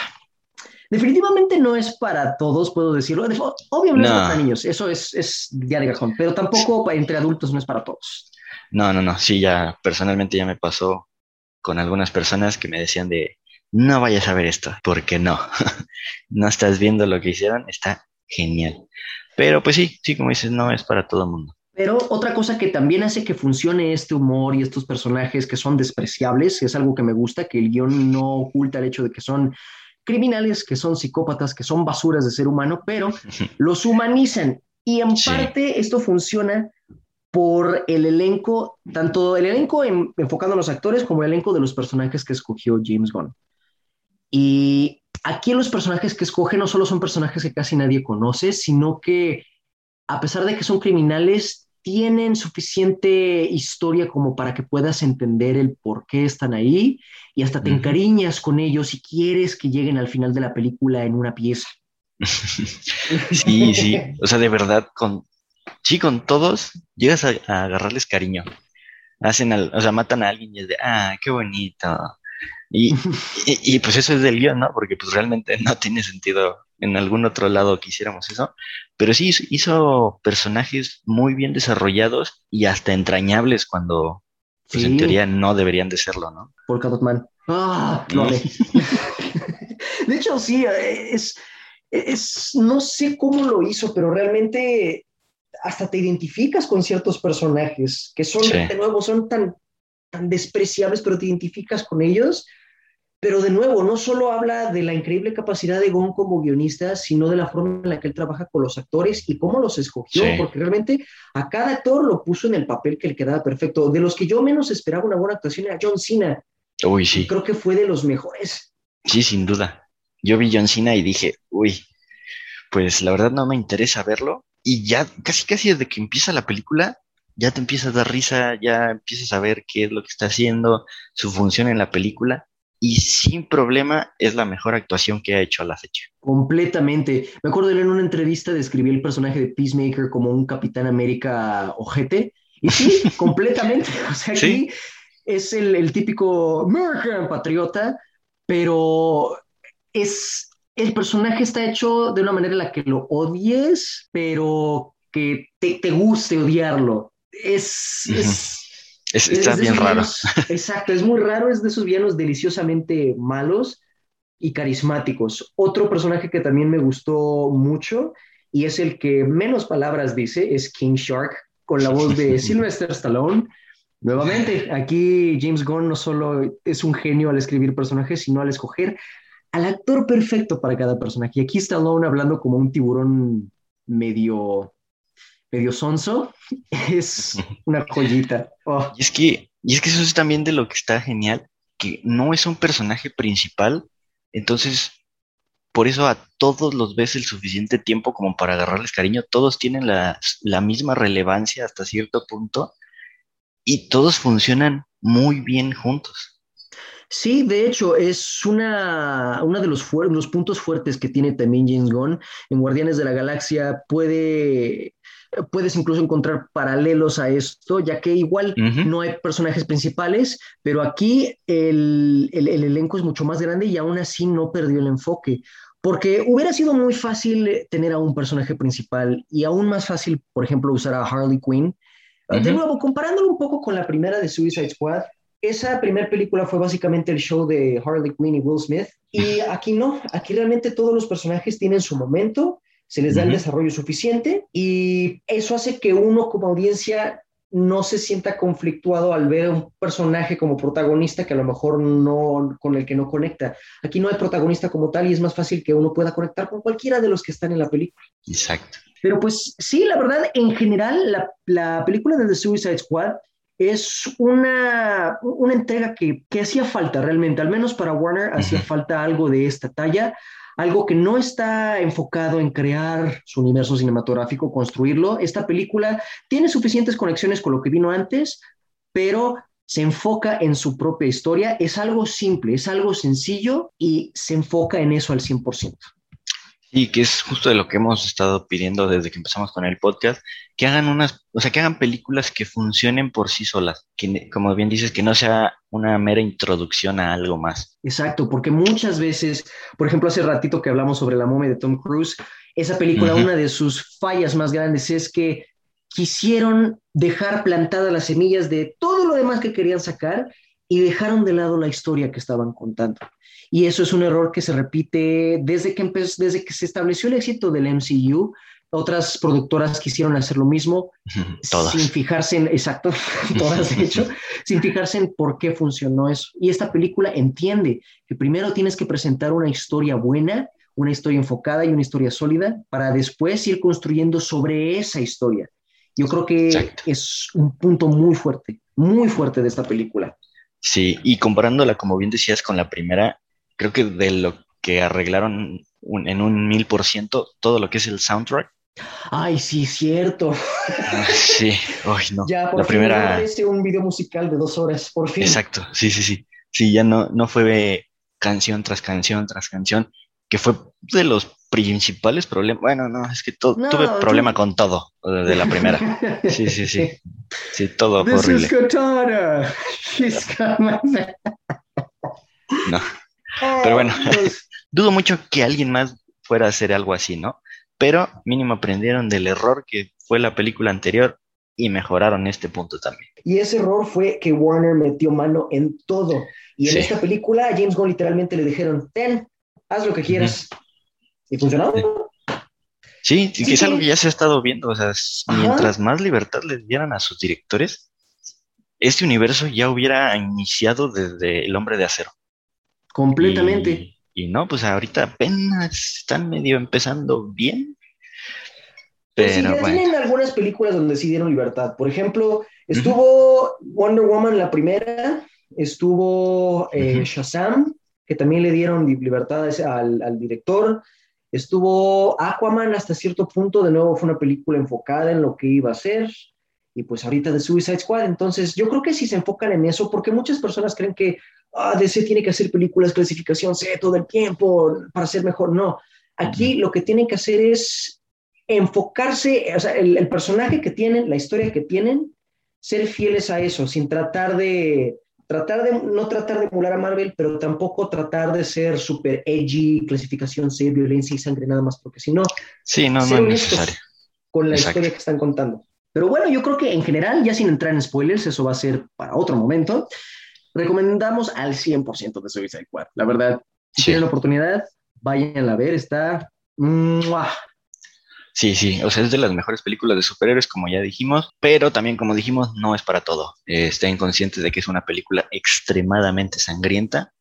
definitivamente no es para todos, puedo decirlo. Obviamente no, es para niños, eso es, es ya de cajón, pero tampoco entre adultos no es para todos. No, no, no, sí, ya personalmente ya me pasó con algunas personas que me decían de, no vayas a ver esto, porque no, no estás viendo lo que hicieron, está genial. Pero pues sí, sí, como dices, no es para todo el mundo. Pero otra cosa que también hace que funcione este humor y estos personajes que son despreciables, es algo que me gusta, que el guion no oculta el hecho de que son criminales, que son psicópatas, que son basuras de ser humano, pero los humanizan. Y en parte esto funciona por el elenco, tanto el elenco enfocando a los actores como el elenco de los personajes que escogió James Gunn. Y aquí los personajes que escoge no solo son personajes que casi nadie conoce, sino que a pesar de que son criminales, tienen suficiente historia como para que puedas entender el por qué están ahí y hasta te encariñas con ellos y quieres que lleguen al final de la película en una pieza. sí, sí, o sea, de verdad, con, sí, con todos llegas a, agarrarles cariño. Hacen, o sea, matan a alguien y es de, ah, qué bonito. Y, y, pues eso es del guion, ¿no? Porque pues realmente no tiene sentido en algún otro lado que hiciéramos eso, pero sí hizo personajes muy bien desarrollados y hasta entrañables cuando pues en teoría no deberían de serlo, ¿no? Por Batman. Ah, no. Mm. de hecho, sí, es, es, no sé cómo lo hizo, pero realmente hasta te identificas con ciertos personajes que son, de nuevo, son tan, tan despreciables, pero te identificas con ellos pero de nuevo, no solo habla de la increíble capacidad de Gon como guionista, sino de la forma en la que él trabaja con los actores y cómo los escogió, porque realmente a cada actor lo puso en el papel que le quedaba perfecto. De los que yo menos esperaba una buena actuación era John Cena. Uy, sí. Creo que fue de los mejores. Sí, sin duda. Yo vi John Cena y dije, uy, pues la verdad no me interesa verlo. Y ya casi casi desde que empieza la película, ya te empiezas a dar risa, ya empiezas a ver qué es lo que está haciendo, su función en la película y sin problema es la mejor actuación que ha hecho a la fecha. Completamente. Me acuerdo de él en una entrevista describir el personaje de Peacemaker como un Capitán América ojete. Y sí, completamente. O sea, aquí es el, típico American patriota, pero es el personaje está hecho de una manera en la que lo odies, pero que te, guste odiarlo. Es, es está bien raro. exacto, es muy raro, es de esos villanos deliciosamente malos y carismáticos. Otro personaje que también me gustó mucho y es el que menos palabras dice, es King Shark, con la voz de Sylvester Stallone. Nuevamente, aquí James Gunn no solo es un genio al escribir personajes, sino al escoger al actor perfecto para cada personaje. Y aquí Stallone hablando como un tiburón medio medio sonso, es una joyita. Oh. Y, es que, y es que eso es también de lo que está genial, que no es un personaje principal, entonces por eso a todos los ves el suficiente tiempo como para agarrarles cariño, todos tienen la, la misma relevancia hasta cierto punto y todos funcionan muy bien juntos. Sí, de hecho, es una, uno de los, los puntos fuertes que tiene también James Gunn. En Guardianes de la Galaxia puede puedes incluso encontrar paralelos a esto, ya que igual no hay personajes principales, pero aquí el, elenco es mucho más grande y aún así no perdió el enfoque. Porque hubiera sido muy fácil tener a un personaje principal y aún más fácil, por ejemplo, usar a Harley Quinn. De nuevo, comparándolo un poco con la primera de Suicide Squad, esa primera película fue básicamente el show de Harley Quinn y Will Smith. Y aquí no, aquí realmente todos los personajes tienen su momento se les da el desarrollo suficiente y eso hace que uno como audiencia no se sienta conflictuado al ver un personaje como protagonista que a lo mejor no con el que no conecta. Aquí no hay protagonista como tal y es más fácil que uno pueda conectar con cualquiera de los que están en la película. Exacto. Pero pues sí, la verdad, en general, la, la película de The Suicide Squad es una, una entrega que, que hacía falta realmente, al menos para Warner hacía falta algo de esta talla algo que no está enfocado en crear su universo cinematográfico, construirlo. Esta película tiene suficientes conexiones con lo que vino antes, pero se enfoca en su propia historia. Es algo simple, es algo sencillo y se enfoca en eso al 100%. Sí, que es justo de lo que hemos estado pidiendo desde que empezamos con el podcast, que hagan unas, o sea, que hagan películas que funcionen por sí solas, que como bien dices, que no sea una mera introducción a algo más. Exacto, porque muchas veces, por ejemplo, hace ratito que hablamos sobre la momia de Tom Cruise, esa película, una de sus fallas más grandes es que quisieron dejar plantadas las semillas de todo lo demás que querían sacar y dejaron de lado la historia que estaban contando. Y eso es un error que se repite desde que, desde que se estableció el éxito del MCU. Otras productoras quisieron hacer lo mismo, todas. sin fijarse en, exacto, todas de hecho, sin fijarse en por qué funcionó eso. Y esta película entiende que primero tienes que presentar una historia buena, una historia enfocada y una historia sólida, para después ir construyendo sobre esa historia. Yo creo que es un punto muy fuerte, muy fuerte de esta película. Sí, y comparándola, como bien decías, con la primera, creo que de lo que arreglaron en un mil por ciento todo lo que es el soundtrack. Ay, sí, cierto. Ah, sí, ay, no. Ya, por la fin primera. aparece un video musical de dos horas, por fin. Exacto, sí, sí, sí. Sí, ya no, no fue canción tras canción tras canción, que fue de los principales problemas. Bueno, no, es que No, tuve problema con todo de la primera. Sí, sí, sí. Sí, todo This horrible. is Katana. She's coming. No. Pero bueno. Dios. Dudo mucho que alguien más fuera a hacer algo así, ¿no? Pero mínimo aprendieron del error que fue la película anterior y mejoraron este punto también. Y ese error fue que Warner metió mano en todo. Y en Sí. esta película a James Gunn literalmente le dijeron, ten, haz lo que quieras. Y funcionó. Sí, y Sí, que es sí. algo que ya se ha estado viendo, o sea, Ajá. mientras más libertad les dieran a sus directores, este universo ya hubiera iniciado desde El Hombre de Acero. Completamente. Y, y no, pues ahorita apenas están medio empezando bien. Pues sí, Pero ya bueno, tienen algunas películas donde sí dieron libertad. Por ejemplo, estuvo Wonder Woman la primera, estuvo eh. Shazam, que también le dieron li- libertad a ese- al, al director. Estuvo Aquaman hasta cierto punto, de nuevo fue una película enfocada en lo que iba a ser. Y pues ahorita de Suicide Squad. Entonces, yo creo que si se enfocan en eso, porque muchas personas creen que ah, DC tiene que hacer películas clasificación C todo el tiempo para ser mejor. No, aquí lo que tienen que hacer es enfocarse, o sea, el, el personaje que tienen, la historia que tienen, ser fieles a eso, sin tratar de, tratar de, no tratar de emular a Marvel, pero tampoco tratar de ser super edgy, clasificación C, violencia y sangre, nada más, porque si no, sí, no, no es necesario. con la Exacto. historia que están contando. Pero bueno, yo creo que en general, ya sin entrar en spoilers, eso va a ser para otro momento, recomendamos al 100% de Suicide Squad. La verdad, si Sí. tienen la oportunidad, vayan a ver, está... ¡mua! Sí, sí, o sea, es de las mejores películas de superhéroes, como ya dijimos, pero también, como dijimos, no es para todo. Eh, estén conscientes de que es una película extremadamente sangrienta.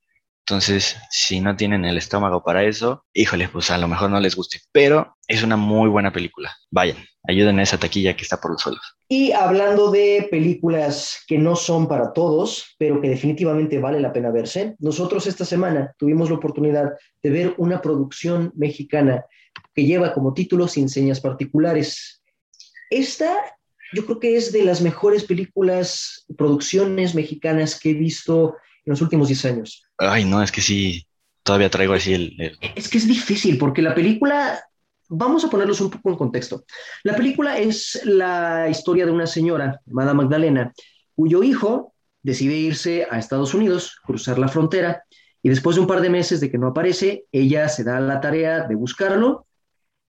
Entonces, si no tienen el estómago para eso, híjole, pues a lo mejor no les guste, pero es una muy buena película. Vayan, ayuden a esa taquilla que está por los suelos. Y hablando de películas que no son para todos, pero que definitivamente vale la pena verse, nosotros esta semana tuvimos la oportunidad de ver una producción mexicana que lleva como título Sin Señas Particulares. Esta yo creo que es de las mejores películas, producciones mexicanas que he visto en los últimos 10 años. Ay, no, es que sí, todavía traigo así el... el- Es que es difícil porque la película, vamos a ponerlos un poco en contexto. La película es la historia de una señora llamada Magdalena, cuyo hijo decide irse a Estados Unidos, cruzar la frontera, y después de un par de meses de que no aparece, ella se da la tarea de buscarlo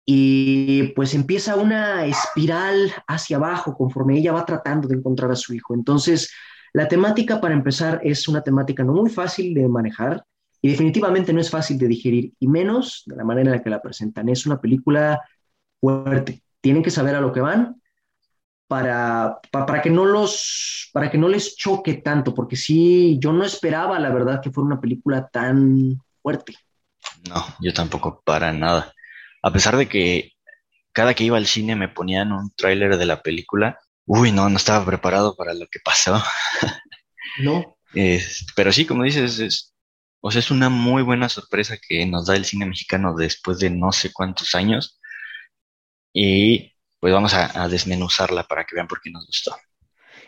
y pues empieza una espiral hacia abajo conforme ella va tratando de encontrar a su hijo. Entonces, la temática para empezar es una temática no muy fácil de manejar, y definitivamente no es fácil de digerir, y menos de la manera en la que la presentan. Es una película fuerte. Tienen que saber a lo que van para, pa- para, que no los, para que no les choque tanto, porque sí, yo no esperaba, la verdad, que fuera una película tan fuerte. No, yo tampoco para nada. A pesar de que cada que iba al cine me ponían un tráiler de la película, uy, no, no estaba preparado para lo que pasó. No, Es- pero sí, como dices, es, o sea, es una muy buena sorpresa que nos da el cine mexicano después de no sé cuántos años. Y pues vamos a, a desmenuzarla para que vean por qué nos gustó.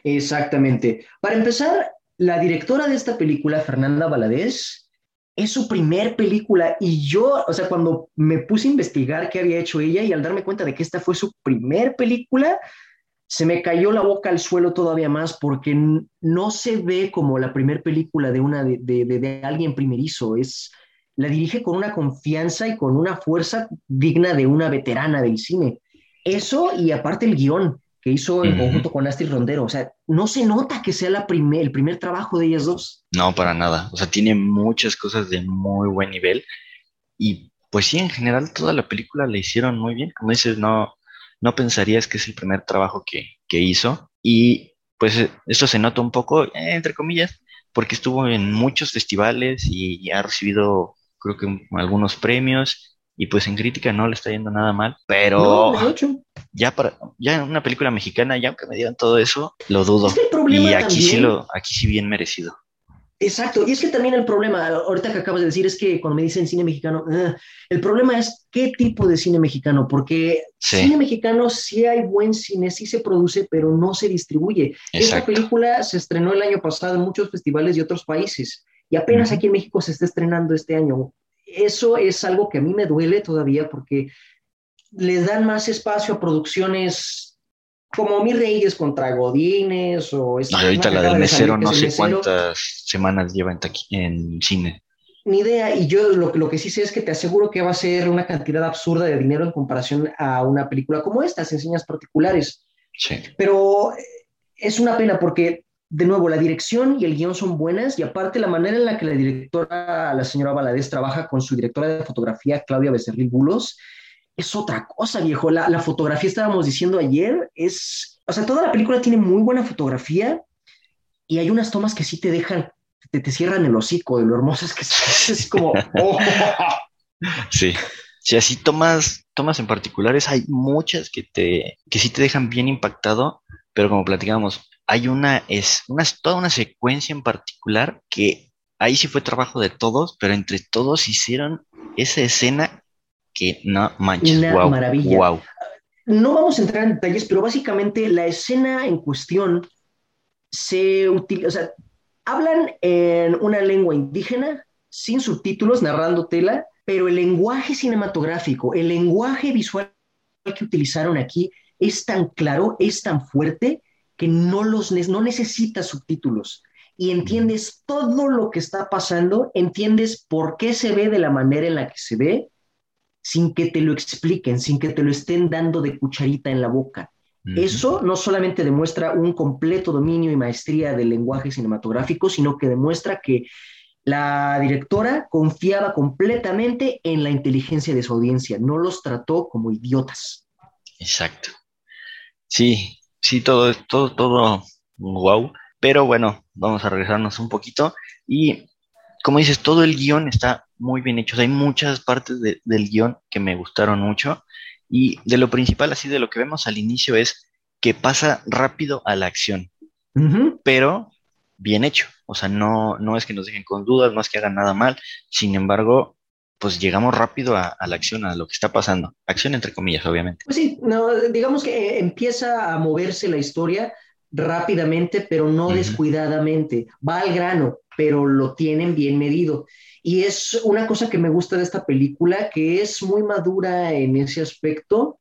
exactamente. Para empezar, la directora de esta película, Fernanda Valadez, es su primer película y yo, o sea, cuando me puse a investigar qué había hecho ella y al darme cuenta de que esta fue su primer película, se me cayó la boca al suelo todavía más porque no se ve como la primer película de una de, de, de, alguien primerizo, es la dirige con una confianza y con una fuerza digna de una veterana del cine. Eso y aparte el guion que hizo en conjunto con Astrid Rondero, o sea, no se nota que sea la primer, el primer trabajo de ellas dos. No, para nada, o sea, tiene muchas cosas de muy buen nivel. Y pues sí, en general toda la película la hicieron muy bien, como dices, no, no pensarías que es el primer trabajo que, que hizo y pues esto se nota un poco, eh, entre comillas, porque estuvo en muchos festivales y ha recibido creo que algunos premios y pues en crítica no le está yendo nada mal, pero ya para ya una película mexicana, ya aunque me digan todo eso, lo dudo. y aquí sí lo aquí sí bien merecido. Exacto, y es que también el problema, ahorita que acabas de decir, es que cuando me dicen cine mexicano, ah, el problema es qué tipo de cine mexicano, porque cine mexicano sí hay buen cine, sí se produce, pero no se distribuye. Esta película se estrenó el año pasado en muchos festivales de otros países, y apenas aquí en México se está estrenando este año. Eso es algo que a mí me duele todavía porque les dan más espacio a producciones como Mi Reyes contra Godines o... No, ahorita la del mesero no sé cuántas semanas lleva en, en, cine. Ni idea, y yo lo, lo, que sí sé es que te aseguro que va a ser una cantidad absurda de dinero en comparación a una película como estas, enseñas particulares. Sí. Pero es una pena porque de nuevo, la dirección y el guion son buenas y aparte la manera en la que la directora, la señora Valadez, trabaja con su directora de fotografía, Claudia Becerril Bulos, es otra cosa, viejo. La, la, fotografía, estábamos diciendo ayer, es, o sea, toda la película tiene muy buena fotografía y hay unas tomas que sí te dejan, te, te cierran el hocico de lo hermosas que es, es como... Oh. Sí. Si así tomas, tomas en particulares, hay muchas que te, que sí te dejan bien impactado, pero como platicábamos, hay una, es una, toda una secuencia en particular que ahí sí fue trabajo de todos, pero entre todos hicieron esa escena que no manches, una wow, maravilla. No vamos a entrar en detalles, pero básicamente la escena en cuestión se utiliza, o sea, hablan en una lengua indígena, sin subtítulos, narrando tela, pero el lenguaje cinematográfico, el lenguaje visual que utilizaron aquí es tan claro, es tan fuerte, que no, los, no necesitas subtítulos. Y entiendes todo lo que está pasando, entiendes por qué se ve de la manera en la que se ve, sin que te lo expliquen, sin que te lo estén dando de cucharita en la boca. Eso no solamente demuestra un completo dominio y maestría del lenguaje cinematográfico, sino que demuestra que la directora confiaba completamente en la inteligencia de su audiencia, no los trató como idiotas. Exacto. Sí, sí, todo, todo, todo, wow. Pero bueno, vamos a regresarnos un poquito. Y como dices, todo el guion está muy bien hecho. hay muchas partes del guion que me gustaron mucho. Y de lo principal, así de lo que vemos al inicio, es que pasa rápido a la acción. Pero bien hecho. O sea, no, no es que nos dejen con dudas, no es que hagan nada mal. Sin embargo, pues llegamos rápido a, la acción, a lo que está pasando. Acción entre comillas, obviamente. Pues sí, no, digamos que empieza a moverse la historia rápidamente, pero no descuidadamente. Va al grano, pero lo tienen bien medido. Y es una cosa que me gusta de esta película, que es muy madura en ese aspecto.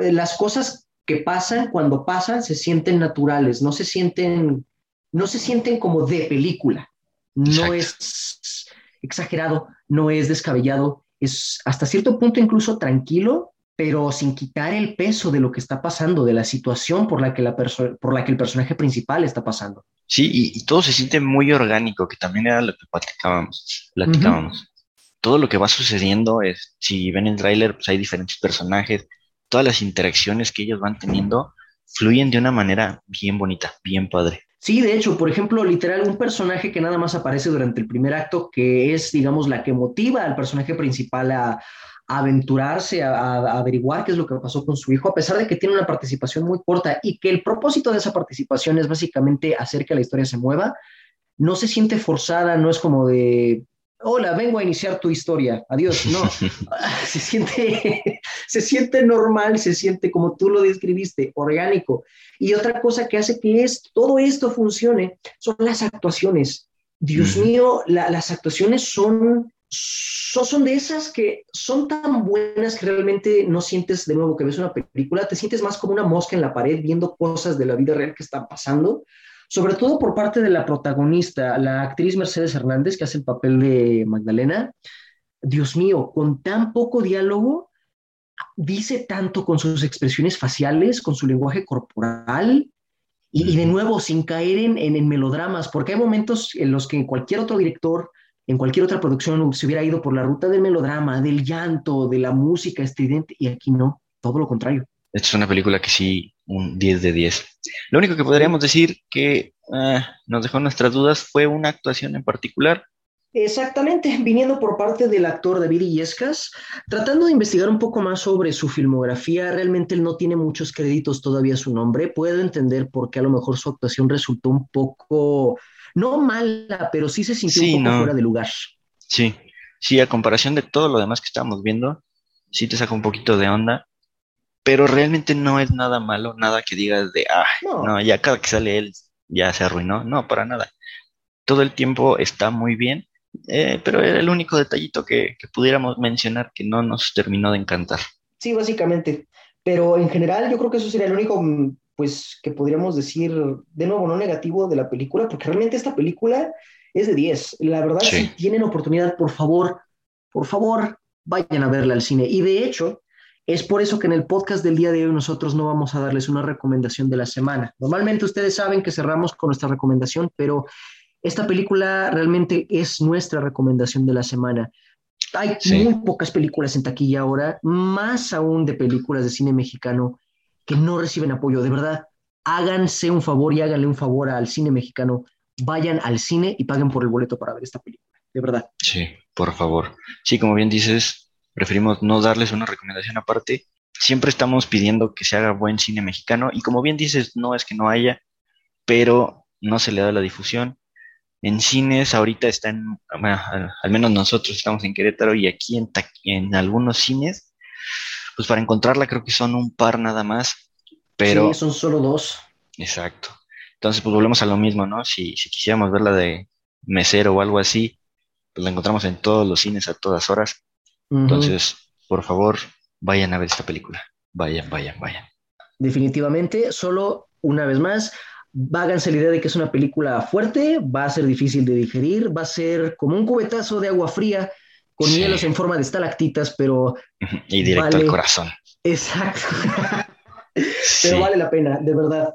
Eh, las cosas que pasan, cuando pasan, se sienten naturales, no se sienten, no se sienten como de película. No es exagerado, no es descabellado, es hasta cierto punto incluso tranquilo, pero sin quitar el peso de lo que está pasando, de la situación por la que, la por la que el personaje principal está pasando. Sí, y, todo se siente muy orgánico, que también era lo que platicábamos. platicábamos. Todo lo que va sucediendo es, si ven el tráiler, pues hay diferentes personajes, todas las interacciones que ellos van teniendo fluyen de una manera bien bonita, bien padre. Sí, de hecho, por ejemplo, literal, un personaje que nada más aparece durante el primer acto, que es, digamos, la que motiva al personaje principal a, aventurarse, a, averiguar qué es lo que pasó con su hijo, a pesar de que tiene una participación muy corta y que el propósito de esa participación es básicamente hacer que la historia se mueva, no se siente forzada, no es como de, hola, vengo a iniciar tu historia, adiós, no, se siente, se siente normal, se siente como tú lo describiste, orgánico. Y otra cosa que hace que es, todo esto funcione son las actuaciones. Dios mío, las actuaciones son, son, son, de esas que son tan buenas que realmente no sientes de nuevo que ves una película, te sientes más como una mosca en la pared viendo cosas de la vida real que están pasando, sobre todo por parte de la protagonista, la actriz Mercedes Hernández, que hace el papel de Magdalena. Dios mío, con tan poco diálogo, dice tanto con sus expresiones faciales, con su lenguaje corporal, y, de nuevo, sin caer en, en, melodramas, porque hay momentos en los que cualquier otro director, en cualquier otra producción, se hubiera ido por la ruta del melodrama, del llanto, de la música estridente, y aquí no, todo lo contrario. Esta es una película que sí, un 10 de 10. Lo único que podríamos decir que ah, nos dejó nuestras dudas fue una actuación en particular. Exactamente, viniendo por parte del actor David Illescas, tratando de investigar un poco más sobre su filmografía, realmente él no tiene muchos créditos todavía su nombre, puedo entender por qué a lo mejor su actuación resultó un poco, no mala, pero sí se sintió un poco fuera de lugar. Sí, sí, a comparación de todo lo demás que estábamos viendo, sí te saca un poquito de onda, pero realmente no es nada malo, nada que digas de, ah, no ya cada que sale él ya se arruinó, no, para nada. Todo el tiempo está muy bien eh, pero era el único detallito que, pudiéramos mencionar que no nos terminó de encantar. Sí, básicamente. Pero en general yo creo que eso sería el único, pues, que podríamos decir, de nuevo, no negativo de la película, porque realmente esta película es de 10. La verdad, si tienen oportunidad, por favor, por favor, vayan a verla al cine. Y de hecho, es por eso que en el podcast del día de hoy nosotros no vamos a darles una recomendación de la semana. Normalmente ustedes saben que cerramos con nuestra recomendación, pero esta película realmente es nuestra recomendación de la semana. Hay muy pocas películas en taquilla ahora, más aún de películas de cine mexicano que no reciben apoyo. De verdad, háganse un favor y háganle un favor al cine mexicano. Vayan al cine y paguen por el boleto para ver esta película. De verdad. Sí, por favor. Sí, como bien dices, preferimos no darles una recomendación aparte. Siempre estamos pidiendo que se haga buen cine mexicano y como bien dices, no es que no haya, pero no se le da la difusión en cines, ahorita están, al, menos nosotros estamos en Querétaro y aquí en, en algunos cines, pues para encontrarla creo que son un par nada más, pero... Sí, son solo dos. Exacto. Entonces, pues volvemos a lo mismo, ¿no? Si, si quisiéramos verla de mesero o algo así, pues la encontramos en todos los cines a todas horas. Entonces, por favor, vayan a ver esta película. Vayan, vayan, vayan. Definitivamente, solo una vez más, Váganse la idea de que es una película fuerte, va a ser difícil de digerir, va a ser como un cubetazo de agua fría con hielos en forma de estalactitas, pero... Y directo al corazón. Exacto. pero vale la pena, de verdad.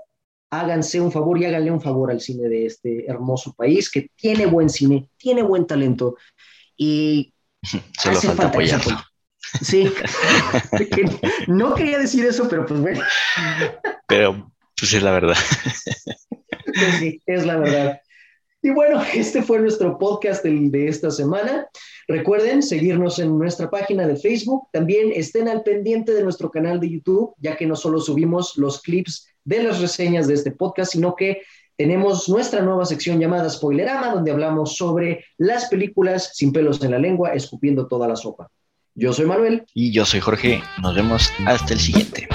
Háganse un favor y háganle un favor al cine de este hermoso país que tiene buen cine, tiene buen talento y... Solo falta, apoyarlo. Sí, no quería decir eso, pero pues bueno. Pero pues es la verdad. Pues sí, es la verdad. Y bueno, este fue nuestro podcast de, esta semana. Recuerden seguirnos en nuestra página de Facebook. También estén al pendiente de nuestro canal de YouTube, ya que no solo subimos los clips de las reseñas de este podcast, sino que tenemos nuestra nueva sección llamada Spoilerama, donde hablamos sobre las películas sin pelos en la lengua, escupiendo toda la sopa. Yo soy Manuel. Y yo soy Jorge. Nos vemos hasta el siguiente.